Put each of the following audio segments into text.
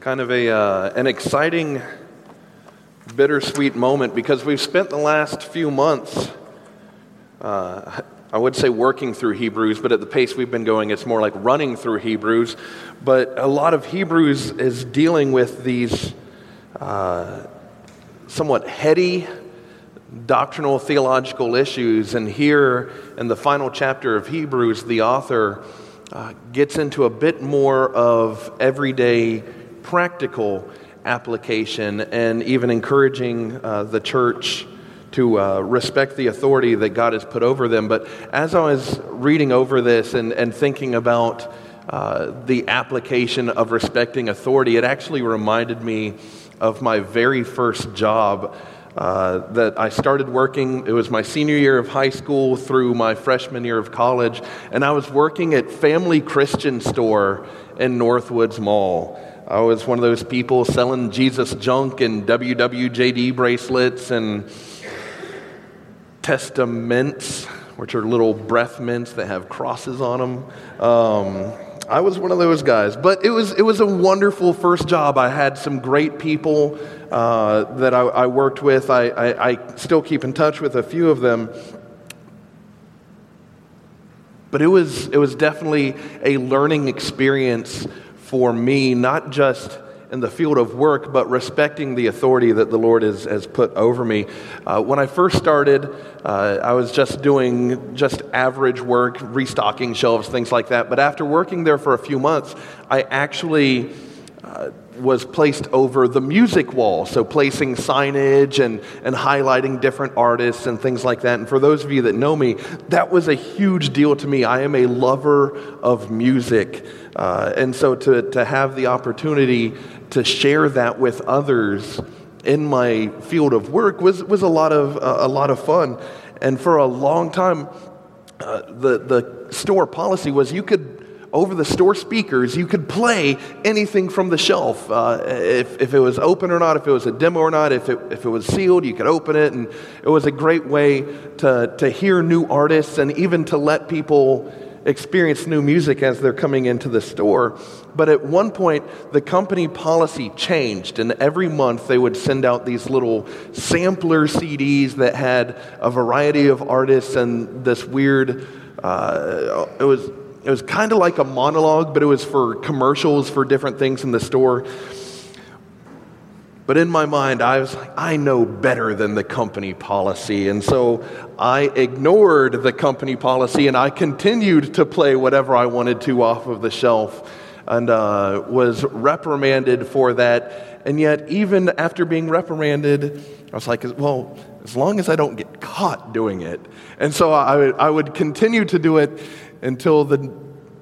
Kind of a, uh, an exciting, bittersweet moment because we've spent the last few months, uh, I would say working through Hebrews, but at the pace we've been going, it's more like running through Hebrews. But a lot of Hebrews is dealing with these uh, somewhat heady doctrinal theological issues. And here in the final chapter of Hebrews, the author uh, gets into a bit more of everyday practical application and even encouraging uh, the church to uh, respect the authority that God has put over them. But as I was reading over this and, and thinking about uh, the application of respecting authority, it actually reminded me of my very first job. Uh, that I started working. It was my senior year of high school through my freshman year of college, and I was working at Family Christian Store in Northwoods Mall. I was one of those people selling Jesus junk and WWJD bracelets and Testamints, which are little breath mints that have crosses on them. Um, I was one of those guys, but it was it was a wonderful first job. I had some great people uh, that I, I, worked with. I, I, I still keep in touch with a few of them. But it was it was definitely a learning experience for me, not just in the field of work, but respecting the authority that the Lord has, has put over me. Uh, when I first started, uh, I was just doing just average work, restocking shelves, things like that. But after working there for a few months, I actually uh, was placed over the music wall, so placing signage and, and highlighting different artists and things like that. And for those of you that know me, that was a huge deal to me. I am a lover of music. Uh, and so to, to have the opportunity to share that with others in my field of work was, was a, lot of, uh, a lot of fun. And for a long time, uh, the, the store policy was you could over the store speakers, you could play anything from the shelf. Uh, if, if it was open or not, if it was a demo or not, if it, if it was sealed, you could open it. And it was a great way to, to hear new artists and even to let people experience new music as they're coming into the store. But at one point, the company policy changed, and every month they would send out these little sampler CDs that had a variety of artists and this weird, uh, it was it was kind of like a monologue, but it was for commercials for different things in the store. But in my mind, I was like, I know better than the company policy. And so I ignored the company policy and I continued to play whatever I wanted to off of the shelf and uh, was reprimanded for that. And yet, even after being reprimanded, I was like, well, as long as I don't get caught doing it. And so I, I would continue to do it until the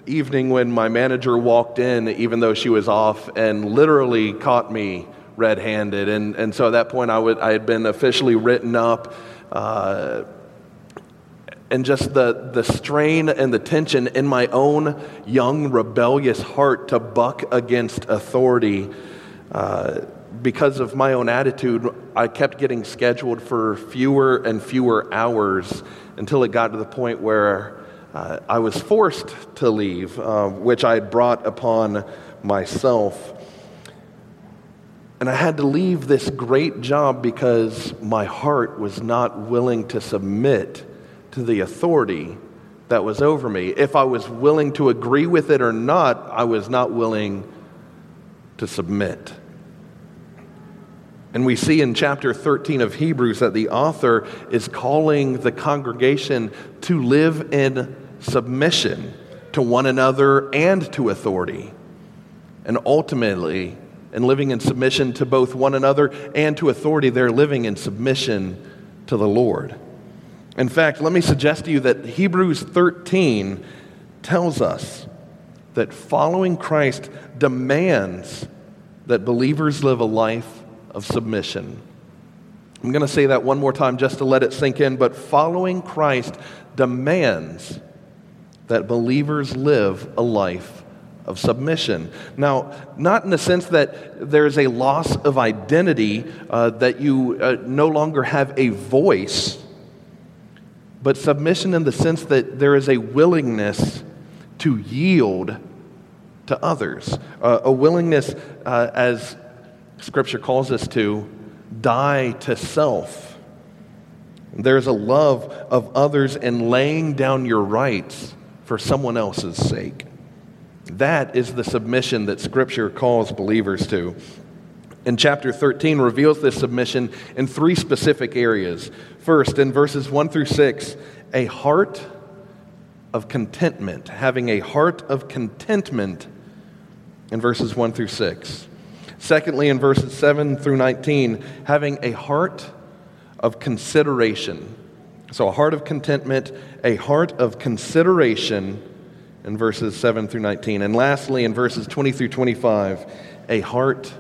evening when my manager walked in, even though she was off, and literally caught me red handed. And, and so at that point, I, would, I had been officially written up. Uh, and just the, the strain and the tension in my own young, rebellious heart to buck against authority. Uh, because of my own attitude, I kept getting scheduled for fewer and fewer hours until it got to the point where uh, I was forced to leave, uh, which I had brought upon myself. And I had to leave this great job because my heart was not willing to submit to the authority that was over me. If I was willing to agree with it or not, I was not willing to submit. And we see in chapter 13 of Hebrews that the author is calling the congregation to live in submission to one another and to authority. And ultimately, in living in submission to both one another and to authority, they're living in submission to the Lord. In fact, let me suggest to you that Hebrews 13 tells us that following Christ demands that believers live a life of submission. I'm going to say that one more time just to let it sink in, but following Christ demands that believers live a life of submission. Now, not in the sense that there's a loss of identity, uh, that you uh, no longer have a voice, but submission in the sense that there is a willingness to yield to others, uh, a willingness, uh, as Scripture calls us to, die to self. There's a love of others and laying down your rights for someone else's sake. That is the submission that Scripture calls believers to. And chapter 13 reveals this submission in three specific areas. First, in verses 1 through 6, a heart of contentment, having a heart of contentment in verses 1 through 6. Secondly, in verses 7 through 19, having a heart of consideration. So, a heart of contentment, a heart of consideration in verses 7 through 19. And lastly, in verses 20 through 25, a heart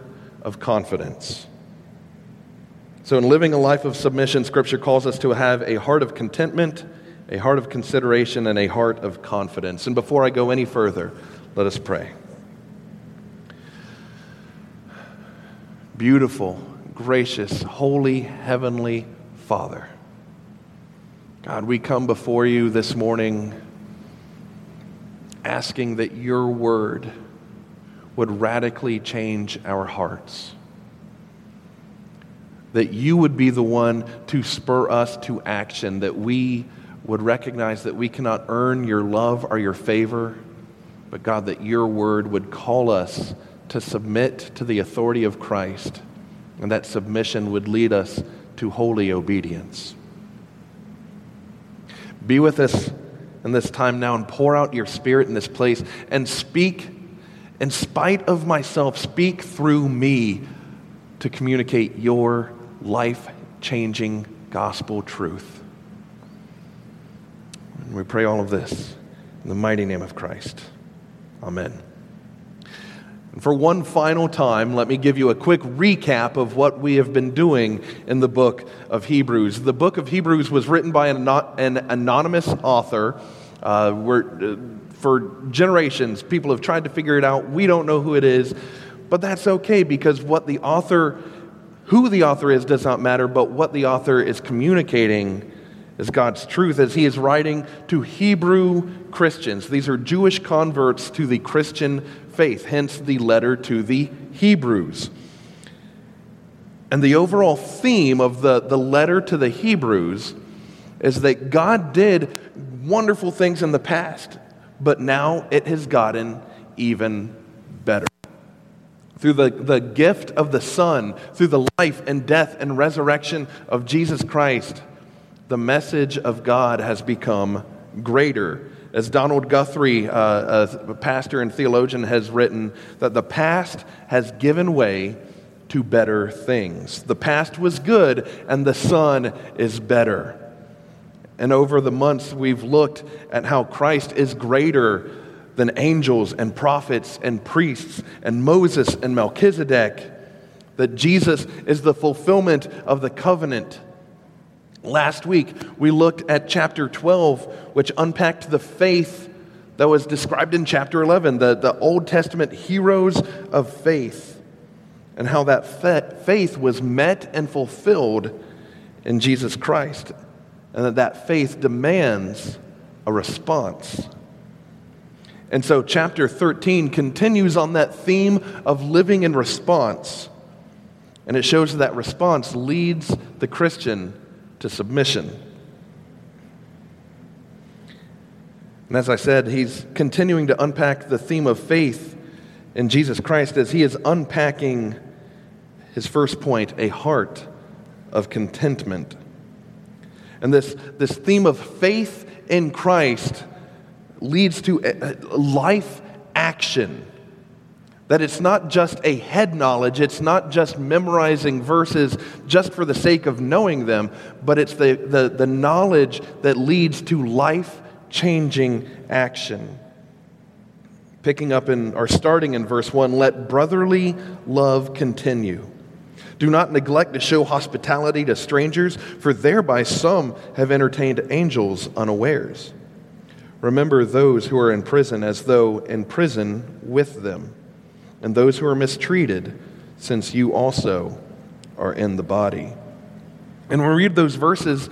of confidence. So, in living a life of submission, Scripture calls us to have a heart of contentment, a heart of consideration, and a heart of confidence. And before I go any further, let us pray. Beautiful, gracious, holy, heavenly Father. God, we come before you this morning asking that your word would radically change our hearts. That you would be the one to spur us to action, that we would recognize that we cannot earn your love or your favor, but God, that your word would call us to submit to the authority of Christ, and that submission would lead us to holy obedience. Be with us in this time now and pour out your spirit in this place and speak in spite of myself, speak through me to communicate your life changing gospel truth. And we pray all of this in the mighty name of Christ. Amen. And for one final time, let me give you a quick recap of what we have been doing in the book of Hebrews. The book of Hebrews was written by an, anonymous author. Uh, uh, for generations, people have tried to figure it out. We don't know who it is, but that's okay because what the author, who the author is, does not matter, but what the author is communicating is God's truth as he is writing to Hebrew Christians. These are Jewish converts to the Christian faith, hence the letter to the Hebrews. And the overall theme of the, the letter to the Hebrews is that God did wonderful things in the past, but now it has gotten even better. Through the, the gift of the Son, through the life and death and resurrection of Jesus Christ, the message of God has become greater as Donald Guthrie, uh, a pastor and theologian, has written, that the past has given way to better things. The past was good, and the Son is better. And over the months, we've looked at how Christ is greater than angels and prophets and priests and Moses and Melchizedek, that Jesus is the fulfillment of the covenant Last week, we looked at chapter 12, which unpacked the faith that was described in chapter 11, the, the Old Testament heroes of faith, and how that faith was met and fulfilled in Jesus Christ, and that that faith demands a response. And so, chapter 13 continues on that theme of living in response. And it shows that response leads the Christian to submission. And as I said, he's continuing to unpack the theme of faith in Jesus Christ as he is unpacking his first point a heart of contentment. And this, this theme of faith in Christ leads to life action. That it's not just a head knowledge, it's not just memorizing verses just for the sake of knowing them, but it's the, the, the knowledge that leads to life changing action. Picking up in, or starting in verse 1, let brotherly love continue. Do not neglect to show hospitality to strangers, for thereby some have entertained angels unawares. Remember those who are in prison as though in prison with them and those who are mistreated, since you also are in the body. And we read those verses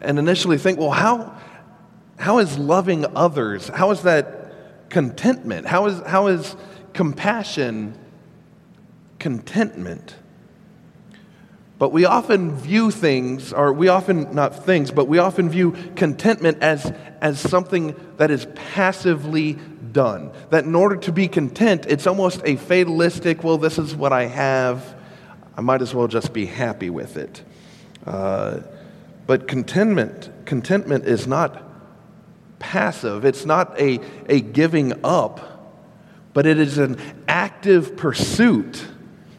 and initially think, well, how, how is loving others, how is that contentment? How is, how is compassion, contentment. But we often view things, or we often, not things, but we often view contentment as, as something that is passively done. That in order to be content, it's almost a fatalistic, well, this is what I have. I might as well just be happy with it. Uh, but contentment, contentment is not passive, it's not a, a giving up, but it is an active pursuit.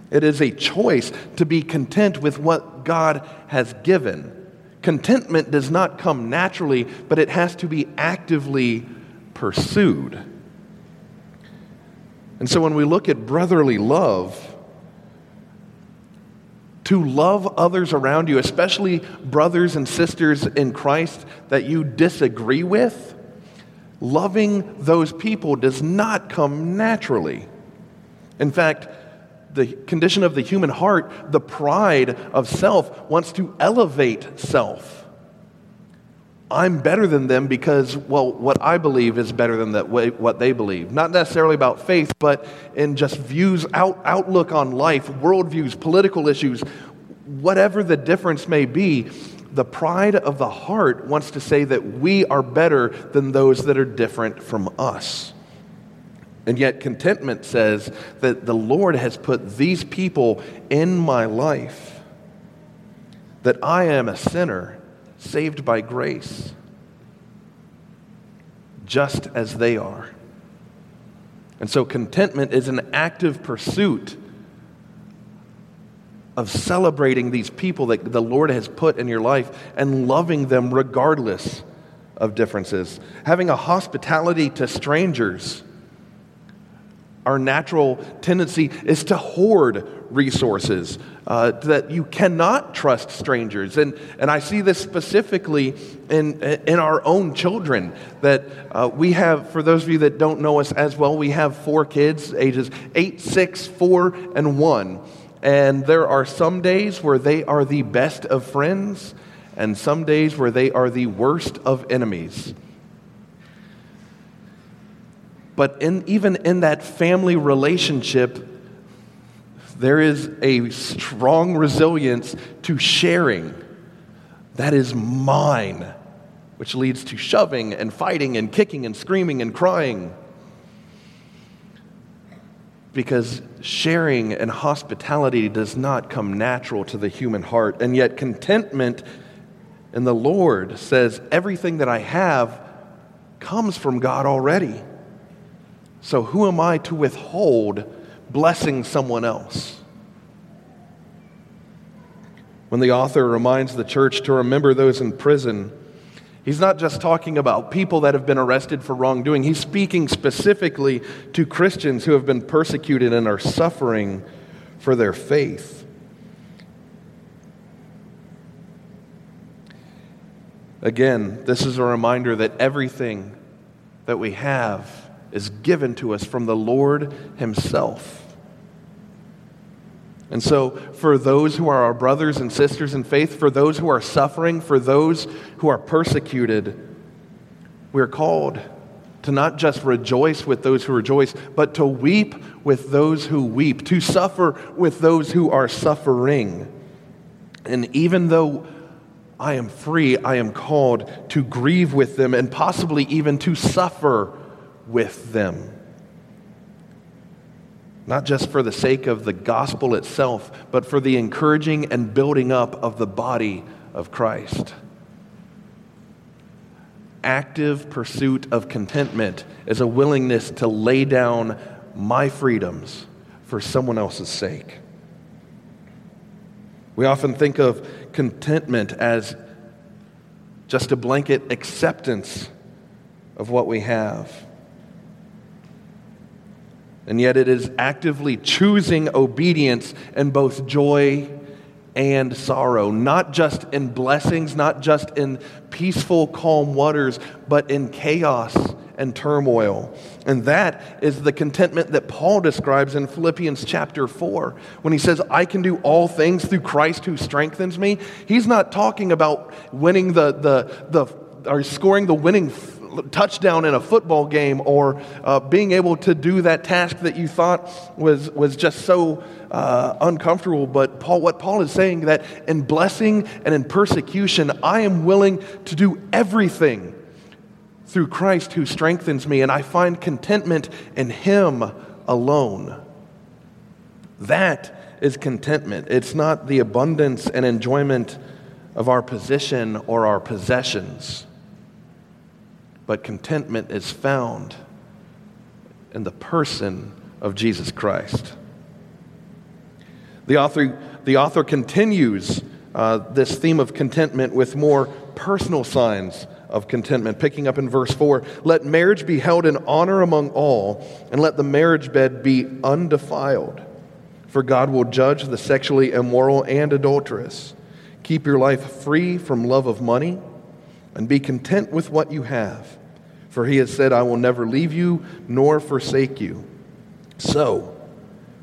It is a choice to be content with what God has given. Contentment does not come naturally, but it has to be actively pursued. And so when we look at brotherly love, to love others around you, especially brothers and sisters in Christ that you disagree with, loving those people does not come naturally. In fact, the condition of the human heart, the pride of self, wants to elevate self. I'm better than them because, well, what I believe is better than that what they believe. Not necessarily about faith, but in just views, out, outlook on life, worldviews, political issues, whatever the difference may be. The pride of the heart wants to say that we are better than those that are different from us. And yet, contentment says that the Lord has put these people in my life, that I am a sinner saved by grace, just as they are. And so, contentment is an active pursuit of celebrating these people that the Lord has put in your life and loving them regardless of differences. Having a hospitality to strangers our natural tendency is to hoard resources, uh, that you cannot trust strangers. And, and I see this specifically in, in our own children. That uh, we have, for those of you that don't know us as well, we have four kids, ages eight, six, four, and one. And there are some days where they are the best of friends, and some days where they are the worst of enemies. But in, even in that family relationship, there is a strong resilience to sharing. That is mine, which leads to shoving and fighting and kicking and screaming and crying. Because sharing and hospitality does not come natural to the human heart. And yet, contentment in the Lord says, everything that I have comes from God already. So, who am I to withhold blessing someone else? When the author reminds the church to remember those in prison, he's not just talking about people that have been arrested for wrongdoing, he's speaking specifically to Christians who have been persecuted and are suffering for their faith. Again, this is a reminder that everything that we have is given to us from the Lord Himself. And so, for those who are our brothers and sisters in faith, for those who are suffering, for those who are persecuted, we're called to not just rejoice with those who rejoice, but to weep with those who weep, to suffer with those who are suffering. And even though I am free, I am called to grieve with them and possibly even to suffer with them. Not just for the sake of the gospel itself, but for the encouraging and building up of the body of Christ. Active pursuit of contentment is a willingness to lay down my freedoms for someone else's sake. We often think of contentment as just a blanket acceptance of what we have. And yet it is actively choosing obedience in both joy and sorrow, not just in blessings, not just in peaceful, calm waters, but in chaos and turmoil. And that is the contentment that Paul describes in Philippians chapter 4 when he says, I can do all things through Christ who strengthens me. He's not talking about winning the, the, the or scoring the winning touchdown in a football game or uh, being able to do that task that you thought was, was just so uh, uncomfortable. But Paul, what Paul is saying that in blessing and in persecution, I am willing to do everything through Christ who strengthens me, and I find contentment in Him alone. That is contentment. It's not the abundance and enjoyment of our position or our possessions, but contentment is found in the person of Jesus Christ. The author, the author continues uh, this theme of contentment with more personal signs of contentment. Picking up in verse 4 Let marriage be held in honor among all, and let the marriage bed be undefiled. For God will judge the sexually immoral and adulterous. Keep your life free from love of money, and be content with what you have. For he has said, I will never leave you nor forsake you. So,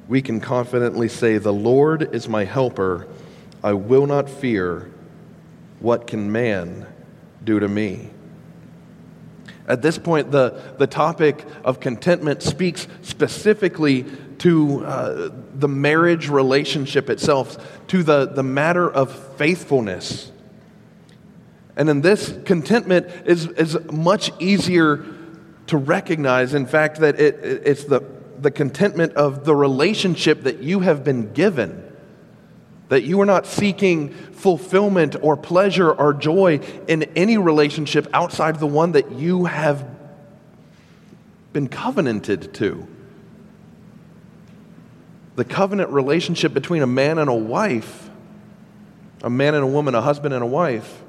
we can confidently say, The Lord is my helper. I will not fear. What can man do to me? At this point, the, the topic of contentment speaks specifically to uh, the marriage relationship itself, to the, the matter of faithfulness. And in this, contentment is, is much easier to recognize, in fact, that it, it's the, the contentment of the relationship that you have been given. That you are not seeking fulfillment or pleasure or joy in any relationship outside the one that you have been covenanted to. The covenant relationship between a man and a wife, a man and a woman, a husband and a wife,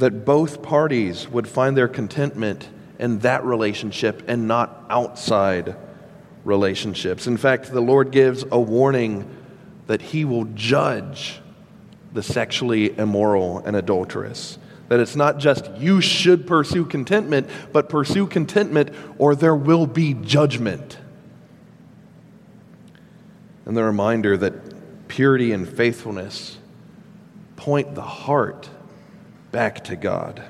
that both parties would find their contentment in that relationship and not outside relationships. In fact, the Lord gives a warning that He will judge the sexually immoral and adulterous. That it's not just you should pursue contentment, but pursue contentment or there will be judgment. And the reminder that purity and faithfulness point the heart back to God.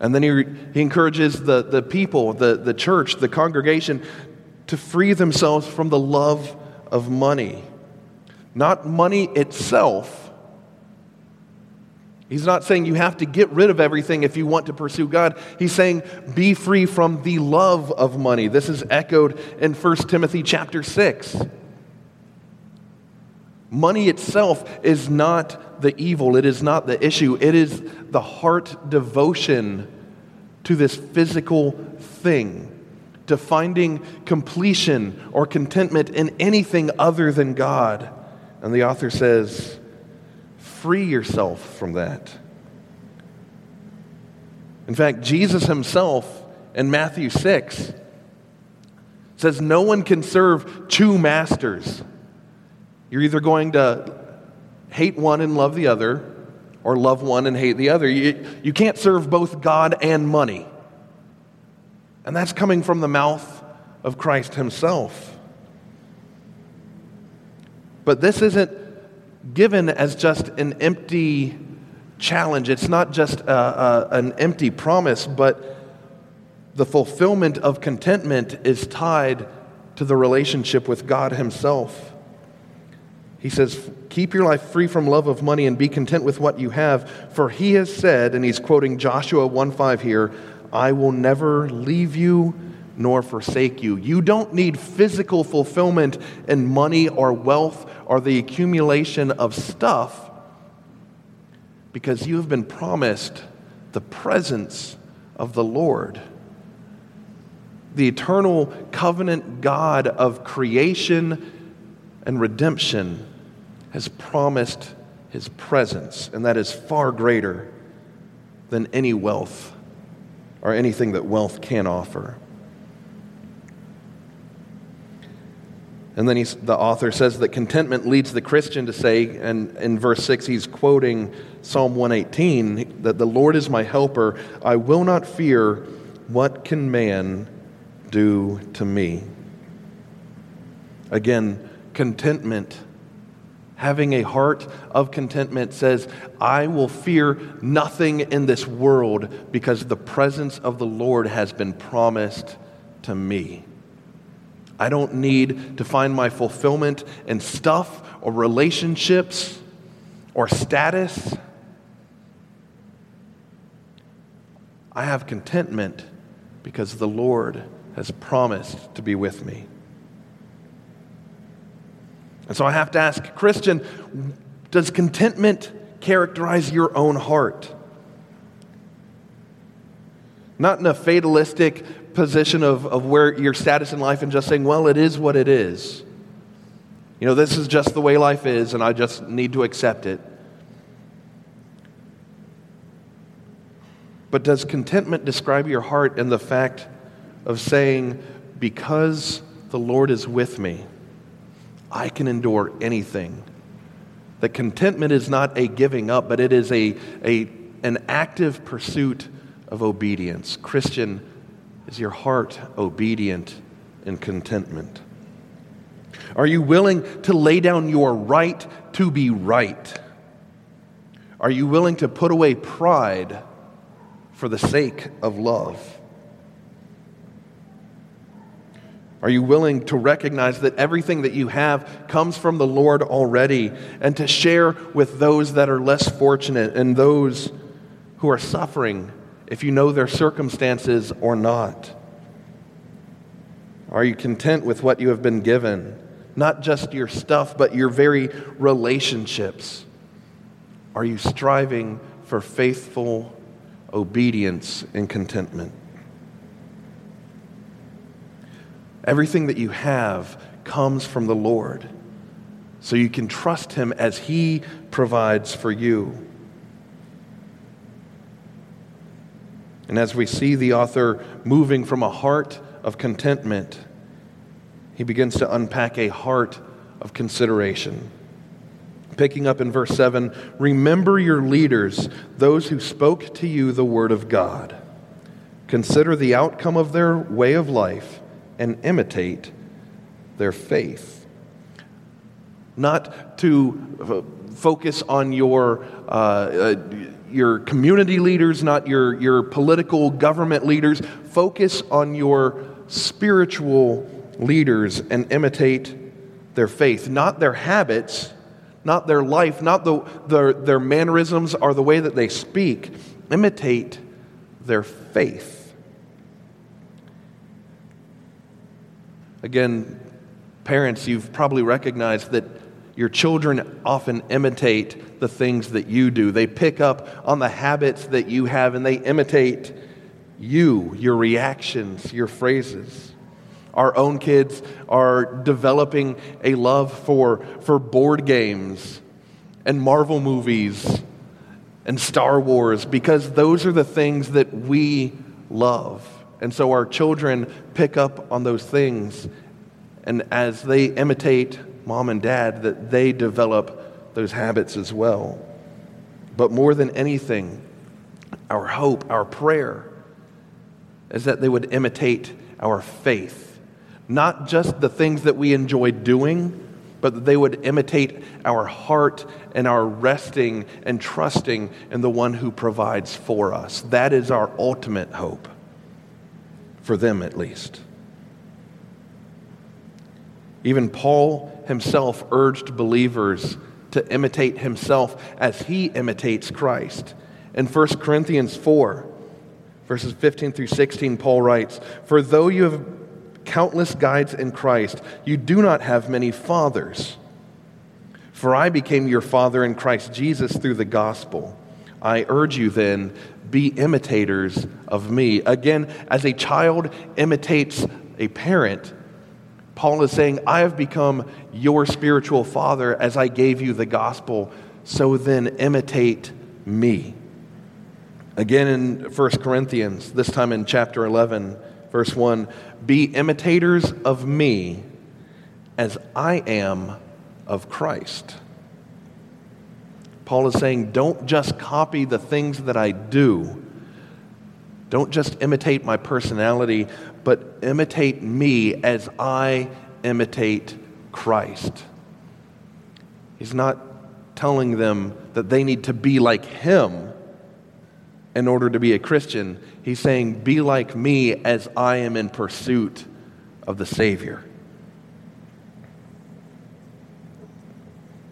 And then he, he encourages the, the people, the, the church, the congregation to free themselves from the love of money. Not money itself. He's not saying you have to get rid of everything if you want to pursue God. He's saying be free from the love of money. This is echoed in 1 Timothy chapter 6. Money itself is not the evil, it is not the issue. It is the heart devotion to this physical thing, to finding completion or contentment in anything other than God. And the author says, free yourself from that. In fact, Jesus himself in Matthew 6 says, No one can serve two masters. You're either going to hate one and love the other, or love one and hate the other. You, you can't serve both God and money. And that's coming from the mouth of Christ Himself. But this isn't given as just an empty challenge. It's not just a, a, an empty promise, but the fulfillment of contentment is tied to the relationship with God Himself. He says, Keep your life free from love of money and be content with what you have. For he has said, and he's quoting Joshua 1 5 here, I will never leave you nor forsake you. You don't need physical fulfillment in money or wealth or the accumulation of stuff because you have been promised the presence of the Lord. The eternal covenant God of creation and redemption has promised his presence, and that is far greater than any wealth or anything that wealth can offer. And then the author says that contentment leads the Christian to say, and in verse 6, he's quoting Psalm 118 that the Lord is my helper. I will not fear. What can man do to me? Again, contentment Having a heart of contentment says, I will fear nothing in this world because the presence of the Lord has been promised to me. I don't need to find my fulfillment in stuff or relationships or status. I have contentment because the Lord has promised to be with me. And so I have to ask, Christian, does contentment characterize your own heart? Not in a fatalistic position of, of where your status in life and just saying, well, it is what it is. You know, this is just the way life is, and I just need to accept it. But does contentment describe your heart in the fact of saying, because the Lord is with me, I can endure anything? That contentment is not a giving up, but it is a, a, an active pursuit of obedience. Christian, is your heart obedient in contentment? Are you willing to lay down your right to be right? Are you willing to put away pride for the sake of love? Are you willing to recognize that everything that you have comes from the Lord already and to share with those that are less fortunate and those who are suffering if you know their circumstances or not? Are you content with what you have been given? Not just your stuff, but your very relationships. Are you striving for faithful obedience and contentment? Everything that you have comes from the Lord, so you can trust Him as He provides for you. And as we see the author moving from a heart of contentment, he begins to unpack a heart of consideration. Picking up in verse 7 Remember your leaders, those who spoke to you the word of God. Consider the outcome of their way of life and imitate their faith. Not to focus on your, uh, uh, your community leaders, not your, your political government leaders. Focus on your spiritual leaders and imitate their faith, not their habits, not their life, not the, their, their mannerisms or the way that they speak. Imitate their faith. Again, parents, you've probably recognized that your children often imitate the things that you do. They pick up on the habits that you have and they imitate you, your reactions, your phrases. Our own kids are developing a love for, for board games and Marvel movies and Star Wars because those are the things that we love. And so our children pick up on those things. And as they imitate mom and dad, that they develop those habits as well. But more than anything, our hope, our prayer, is that they would imitate our faith. Not just the things that we enjoy doing, but that they would imitate our heart and our resting and trusting in the one who provides for us. That is our ultimate hope for them at least. Even Paul himself urged believers to imitate himself as he imitates Christ. In 1 Corinthians 4, verses 15 through 16, Paul writes For though you have countless guides in Christ, you do not have many fathers. For I became your father in Christ Jesus through the gospel. I urge you then, be imitators of me. Again, as a child imitates a parent, Paul is saying, I have become your spiritual father as I gave you the gospel, so then imitate me. Again in 1 Corinthians, this time in chapter 11, verse 1 Be imitators of me as I am of Christ. Paul is saying, don't just copy the things that I do. Don't just imitate my personality, but imitate me as I imitate Christ. He's not telling them that they need to be like him in order to be a Christian. He's saying, Be like me as I am in pursuit of the Savior.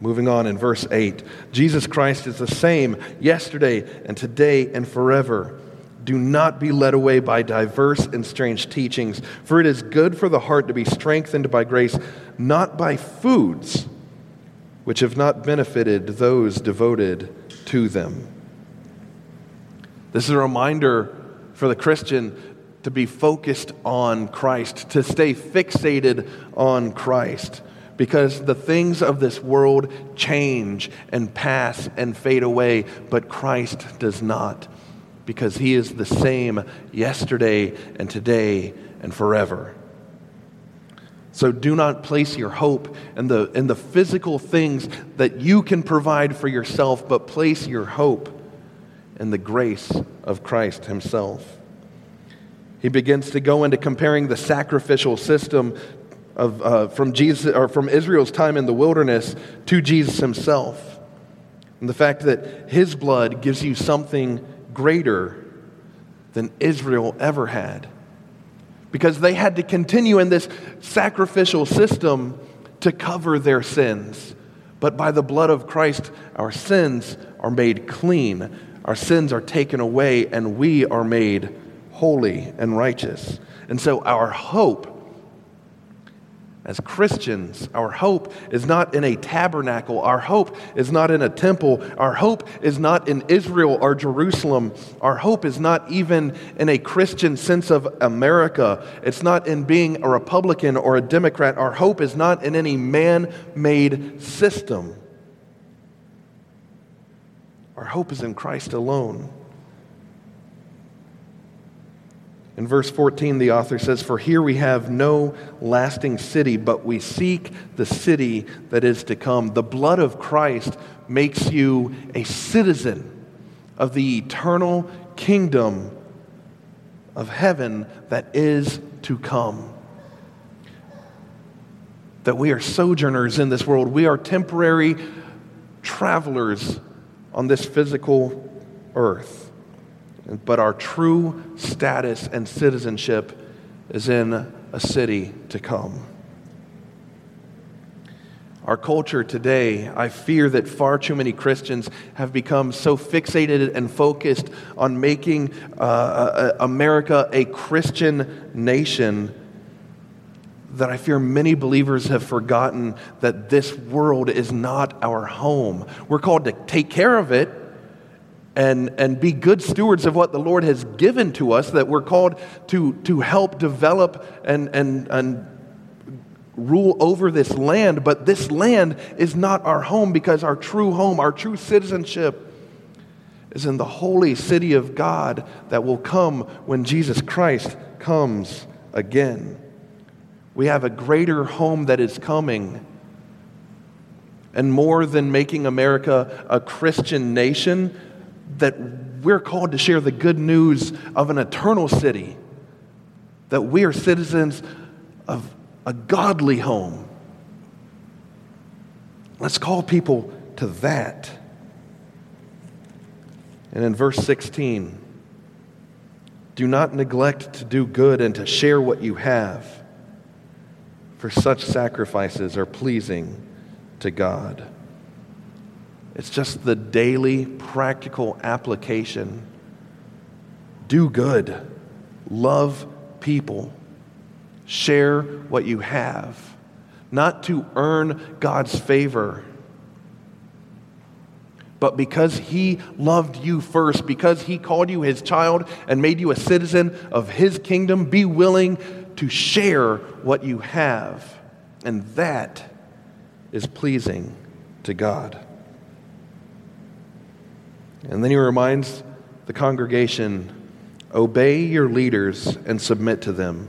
Moving on in verse 8 Jesus Christ is the same yesterday and today and forever. Do not be led away by diverse and strange teachings, for it is good for the heart to be strengthened by grace, not by foods which have not benefited those devoted to them. This is a reminder for the Christian to be focused on Christ, to stay fixated on Christ because the things of this world change and pass and fade away, but Christ does not, because he is the same yesterday and today and forever. So do not place your hope in the, in the physical things that you can provide for yourself, but place your hope in the grace of Christ Himself. He begins to go into comparing the sacrificial system of, uh, from, Jesus, or from Israel's time in the wilderness to Jesus himself. And the fact that his blood gives you something greater than Israel ever had. Because they had to continue in this sacrificial system to cover their sins. But by the blood of Christ, our sins are made clean, our sins are taken away, and we are made holy and righteous. And so our hope as Christians, our hope is not in a tabernacle. Our hope is not in a temple. Our hope is not in Israel or Jerusalem. Our hope is not even in a Christian sense of America. It's not in being a Republican or a Democrat. Our hope is not in any man made system. Our hope is in Christ alone. In verse 14, the author says, For here we have no lasting city, but we seek the city that is to come. The blood of Christ makes you a citizen of the eternal kingdom of heaven that is to come. That we are sojourners in this world, we are temporary travelers on this physical earth but our true status and citizenship is in a city to come. Our culture today, I fear that far too many Christians have become so fixated and focused on making uh, uh America a Christian nation that I fear many believers have forgotten that this world is not our home. We're called to take care of it and, and be good stewards of what the Lord has given to us, that we're called to, to help develop and, and, and rule over this land. But this land is not our home because our true home, our true citizenship, is in the holy city of God that will come when Jesus Christ comes again. We have a greater home that is coming. And more than making America a Christian nation, that we're called to share the good news of an eternal city, that we are citizens of a godly home. Let's call people to that. And in verse 16, do not neglect to do good and to share what you have, for such sacrifices are pleasing to God. It's just the daily practical application. Do good, love people, share what you have, not to earn God's favor. But because he loved you first, because he called you his child and made you a citizen of his kingdom, be willing to share what you have. And that is pleasing to God. And then he reminds the congregation obey your leaders and submit to them,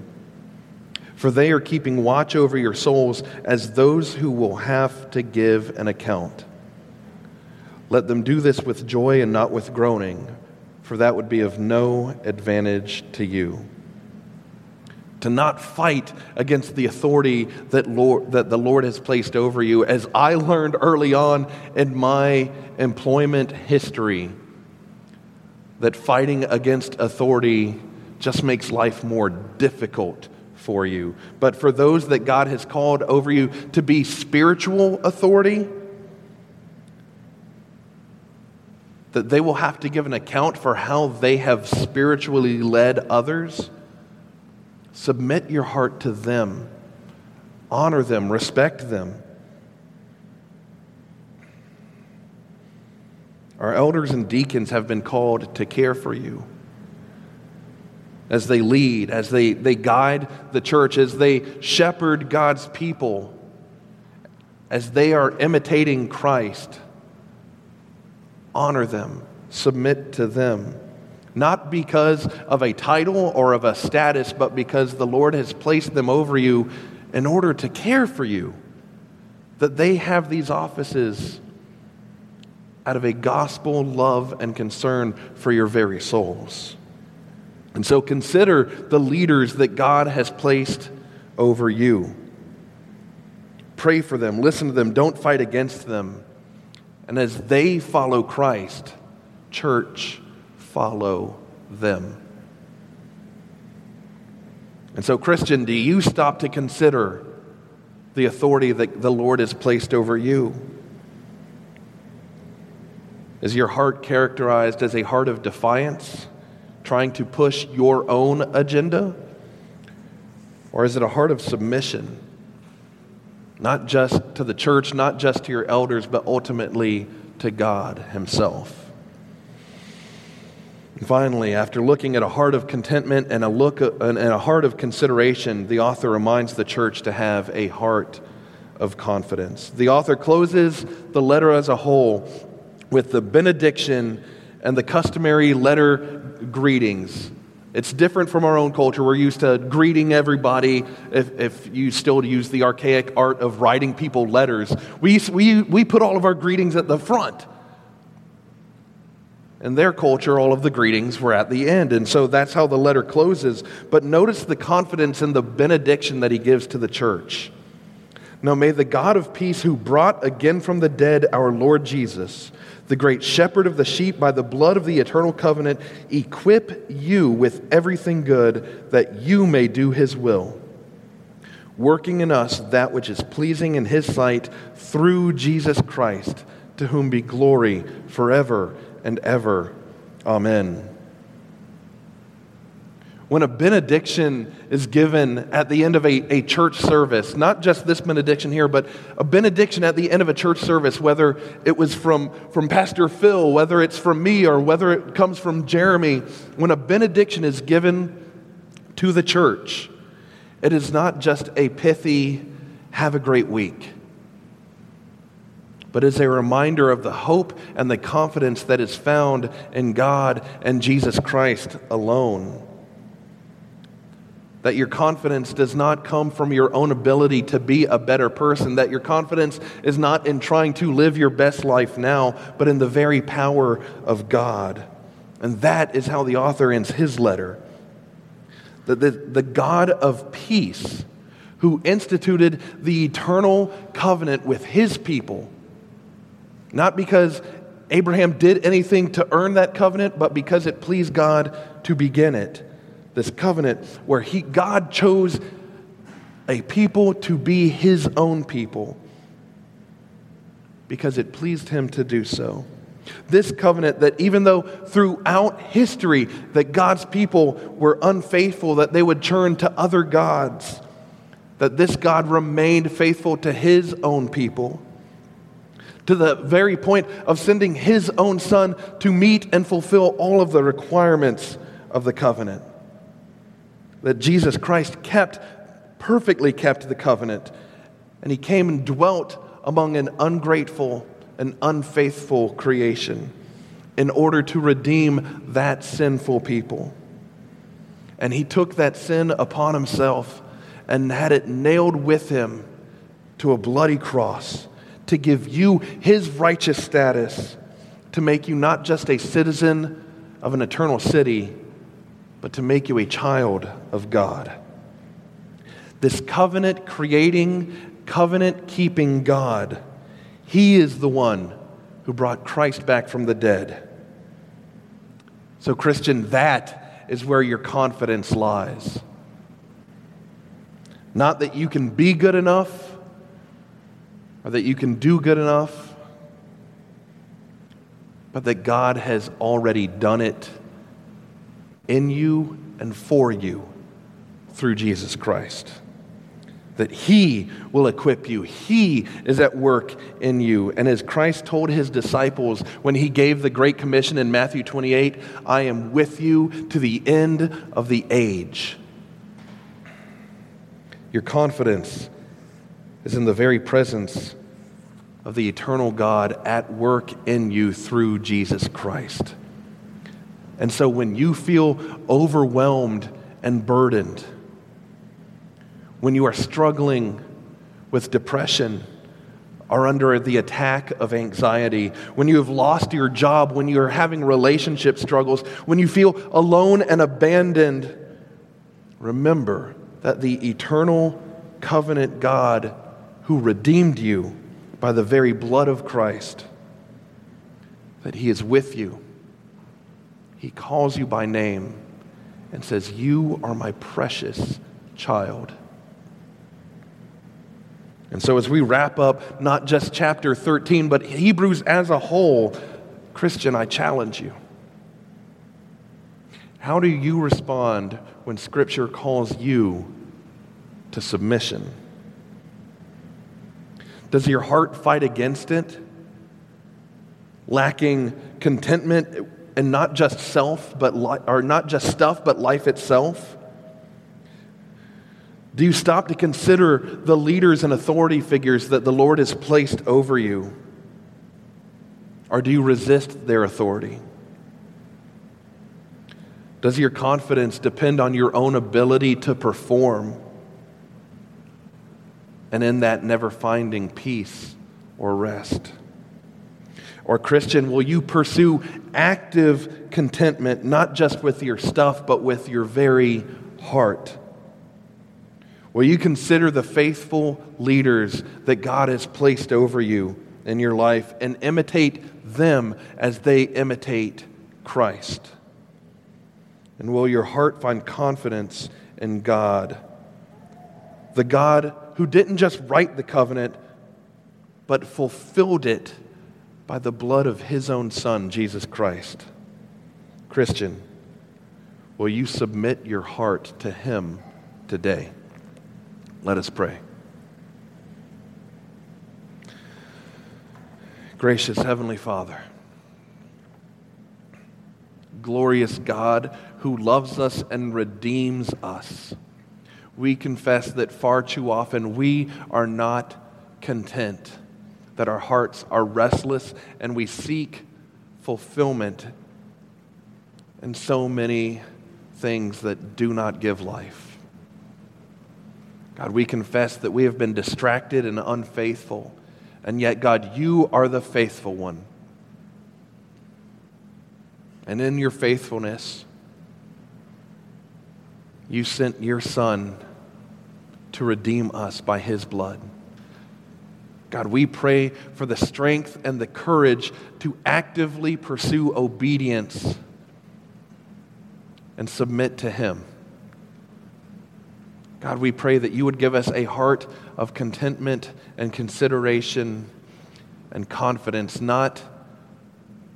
for they are keeping watch over your souls as those who will have to give an account. Let them do this with joy and not with groaning, for that would be of no advantage to you. To not fight against the authority that, Lord, that the Lord has placed over you. As I learned early on in my employment history, that fighting against authority just makes life more difficult for you. But for those that God has called over you to be spiritual authority, that they will have to give an account for how they have spiritually led others. Submit your heart to them, honor them, respect them. Our elders and deacons have been called to care for you as they lead, as they, they guide the church, as they shepherd God's people, as they are imitating Christ. Honor them, submit to them not because of a title or of a status, but because the Lord has placed them over you in order to care for you. That they have these offices out of a gospel love and concern for your very souls. And so consider the leaders that God has placed over you. Pray for them, listen to them, don't fight against them. And as they follow Christ, church, follow them. And so, Christian, do you stop to consider the authority that the Lord has placed over you? Is your heart characterized as a heart of defiance, trying to push your own agenda? Or is it a heart of submission, not just to the church, not just to your elders, but ultimately to God Himself? Finally, after looking at a heart of contentment and a look and a heart of consideration, the author reminds the church to have a heart of confidence. The author closes the letter as a whole with the benediction and the customary letter greetings. It's different from our own culture. We're used to greeting everybody. If, if you still use the archaic art of writing people letters, we, we, we put all of our greetings at the front. In their culture, all of the greetings were at the end. And so that's how the letter closes. But notice the confidence in the benediction that he gives to the church. Now, may the God of peace, who brought again from the dead our Lord Jesus, the great shepherd of the sheep, by the blood of the eternal covenant, equip you with everything good that you may do his will, working in us that which is pleasing in his sight through Jesus Christ, to whom be glory forever and ever. Amen. When a benediction is given at the end of a, a church service, not just this benediction here, but a benediction at the end of a church service, whether it was from, from Pastor Phil, whether it's from me, or whether it comes from Jeremy, when a benediction is given to the church, it is not just a pithy, have a great week but is a reminder of the hope and the confidence that is found in God and Jesus Christ alone. That your confidence does not come from your own ability to be a better person. That your confidence is not in trying to live your best life now, but in the very power of God. And that is how the author ends his letter. That the, the God of peace, who instituted the eternal covenant with his people, not because Abraham did anything to earn that covenant, but because it pleased God to begin it. This covenant where he, God chose a people to be his own people because it pleased him to do so. This covenant that even though throughout history that God's people were unfaithful, that they would turn to other gods, that this God remained faithful to his own people to the very point of sending his own son to meet and fulfill all of the requirements of the covenant. That Jesus Christ kept, perfectly kept the covenant, and he came and dwelt among an ungrateful and unfaithful creation in order to redeem that sinful people. And he took that sin upon himself and had it nailed with him to a bloody cross to give you his righteous status, to make you not just a citizen of an eternal city, but to make you a child of God. this covenant creating, covenant keeping God, He is the one who brought Christ back from the dead. So, Christian, that is where your confidence lies. Not that you can be good enough or that you can do good enough, but that God has already done it in you and for you through Jesus Christ. That He will equip you. He is at work in you. And as Christ told His disciples when He gave the Great Commission in Matthew 28, I am with you to the end of the age. Your confidence is in the very presence of the eternal God at work in you through Jesus Christ. And so when you feel overwhelmed and burdened, when you are struggling with depression are under the attack of anxiety, when you have lost your job, when you are having relationship struggles, when you feel alone and abandoned, remember that the eternal covenant God who redeemed you by the very blood of Christ, that He is with you. He calls you by name and says, You are my precious child. And so, as we wrap up not just chapter 13, but Hebrews as a whole, Christian, I challenge you. How do you respond when Scripture calls you to submission? Does your heart fight against it? Lacking contentment and not just self, but li- or not just stuff, but life itself? Do you stop to consider the leaders and authority figures that the Lord has placed over you? Or do you resist their authority? Does your confidence depend on your own ability to perform? And in that, never finding peace or rest? Or, Christian, will you pursue active contentment, not just with your stuff, but with your very heart? Will you consider the faithful leaders that God has placed over you in your life and imitate them as they imitate Christ? And will your heart find confidence in God? The God who didn't just write the covenant, but fulfilled it by the blood of his own Son, Jesus Christ. Christian, will you submit your heart to him today? Let us pray. Gracious Heavenly Father, glorious God who loves us and redeems us, we confess that far too often we are not content, that our hearts are restless, and we seek fulfillment in so many things that do not give life. God, we confess that we have been distracted and unfaithful, and yet, God, you are the faithful one. And in your faithfulness, you sent your Son to redeem us by his blood. God, we pray for the strength and the courage to actively pursue obedience and submit to him. God, we pray that you would give us a heart of contentment and consideration and confidence, not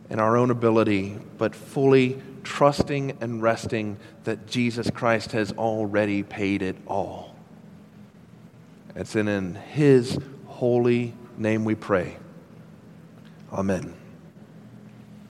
in our own ability, but fully trusting and resting that Jesus Christ has already paid it all. It's in, His holy name we pray. Amen.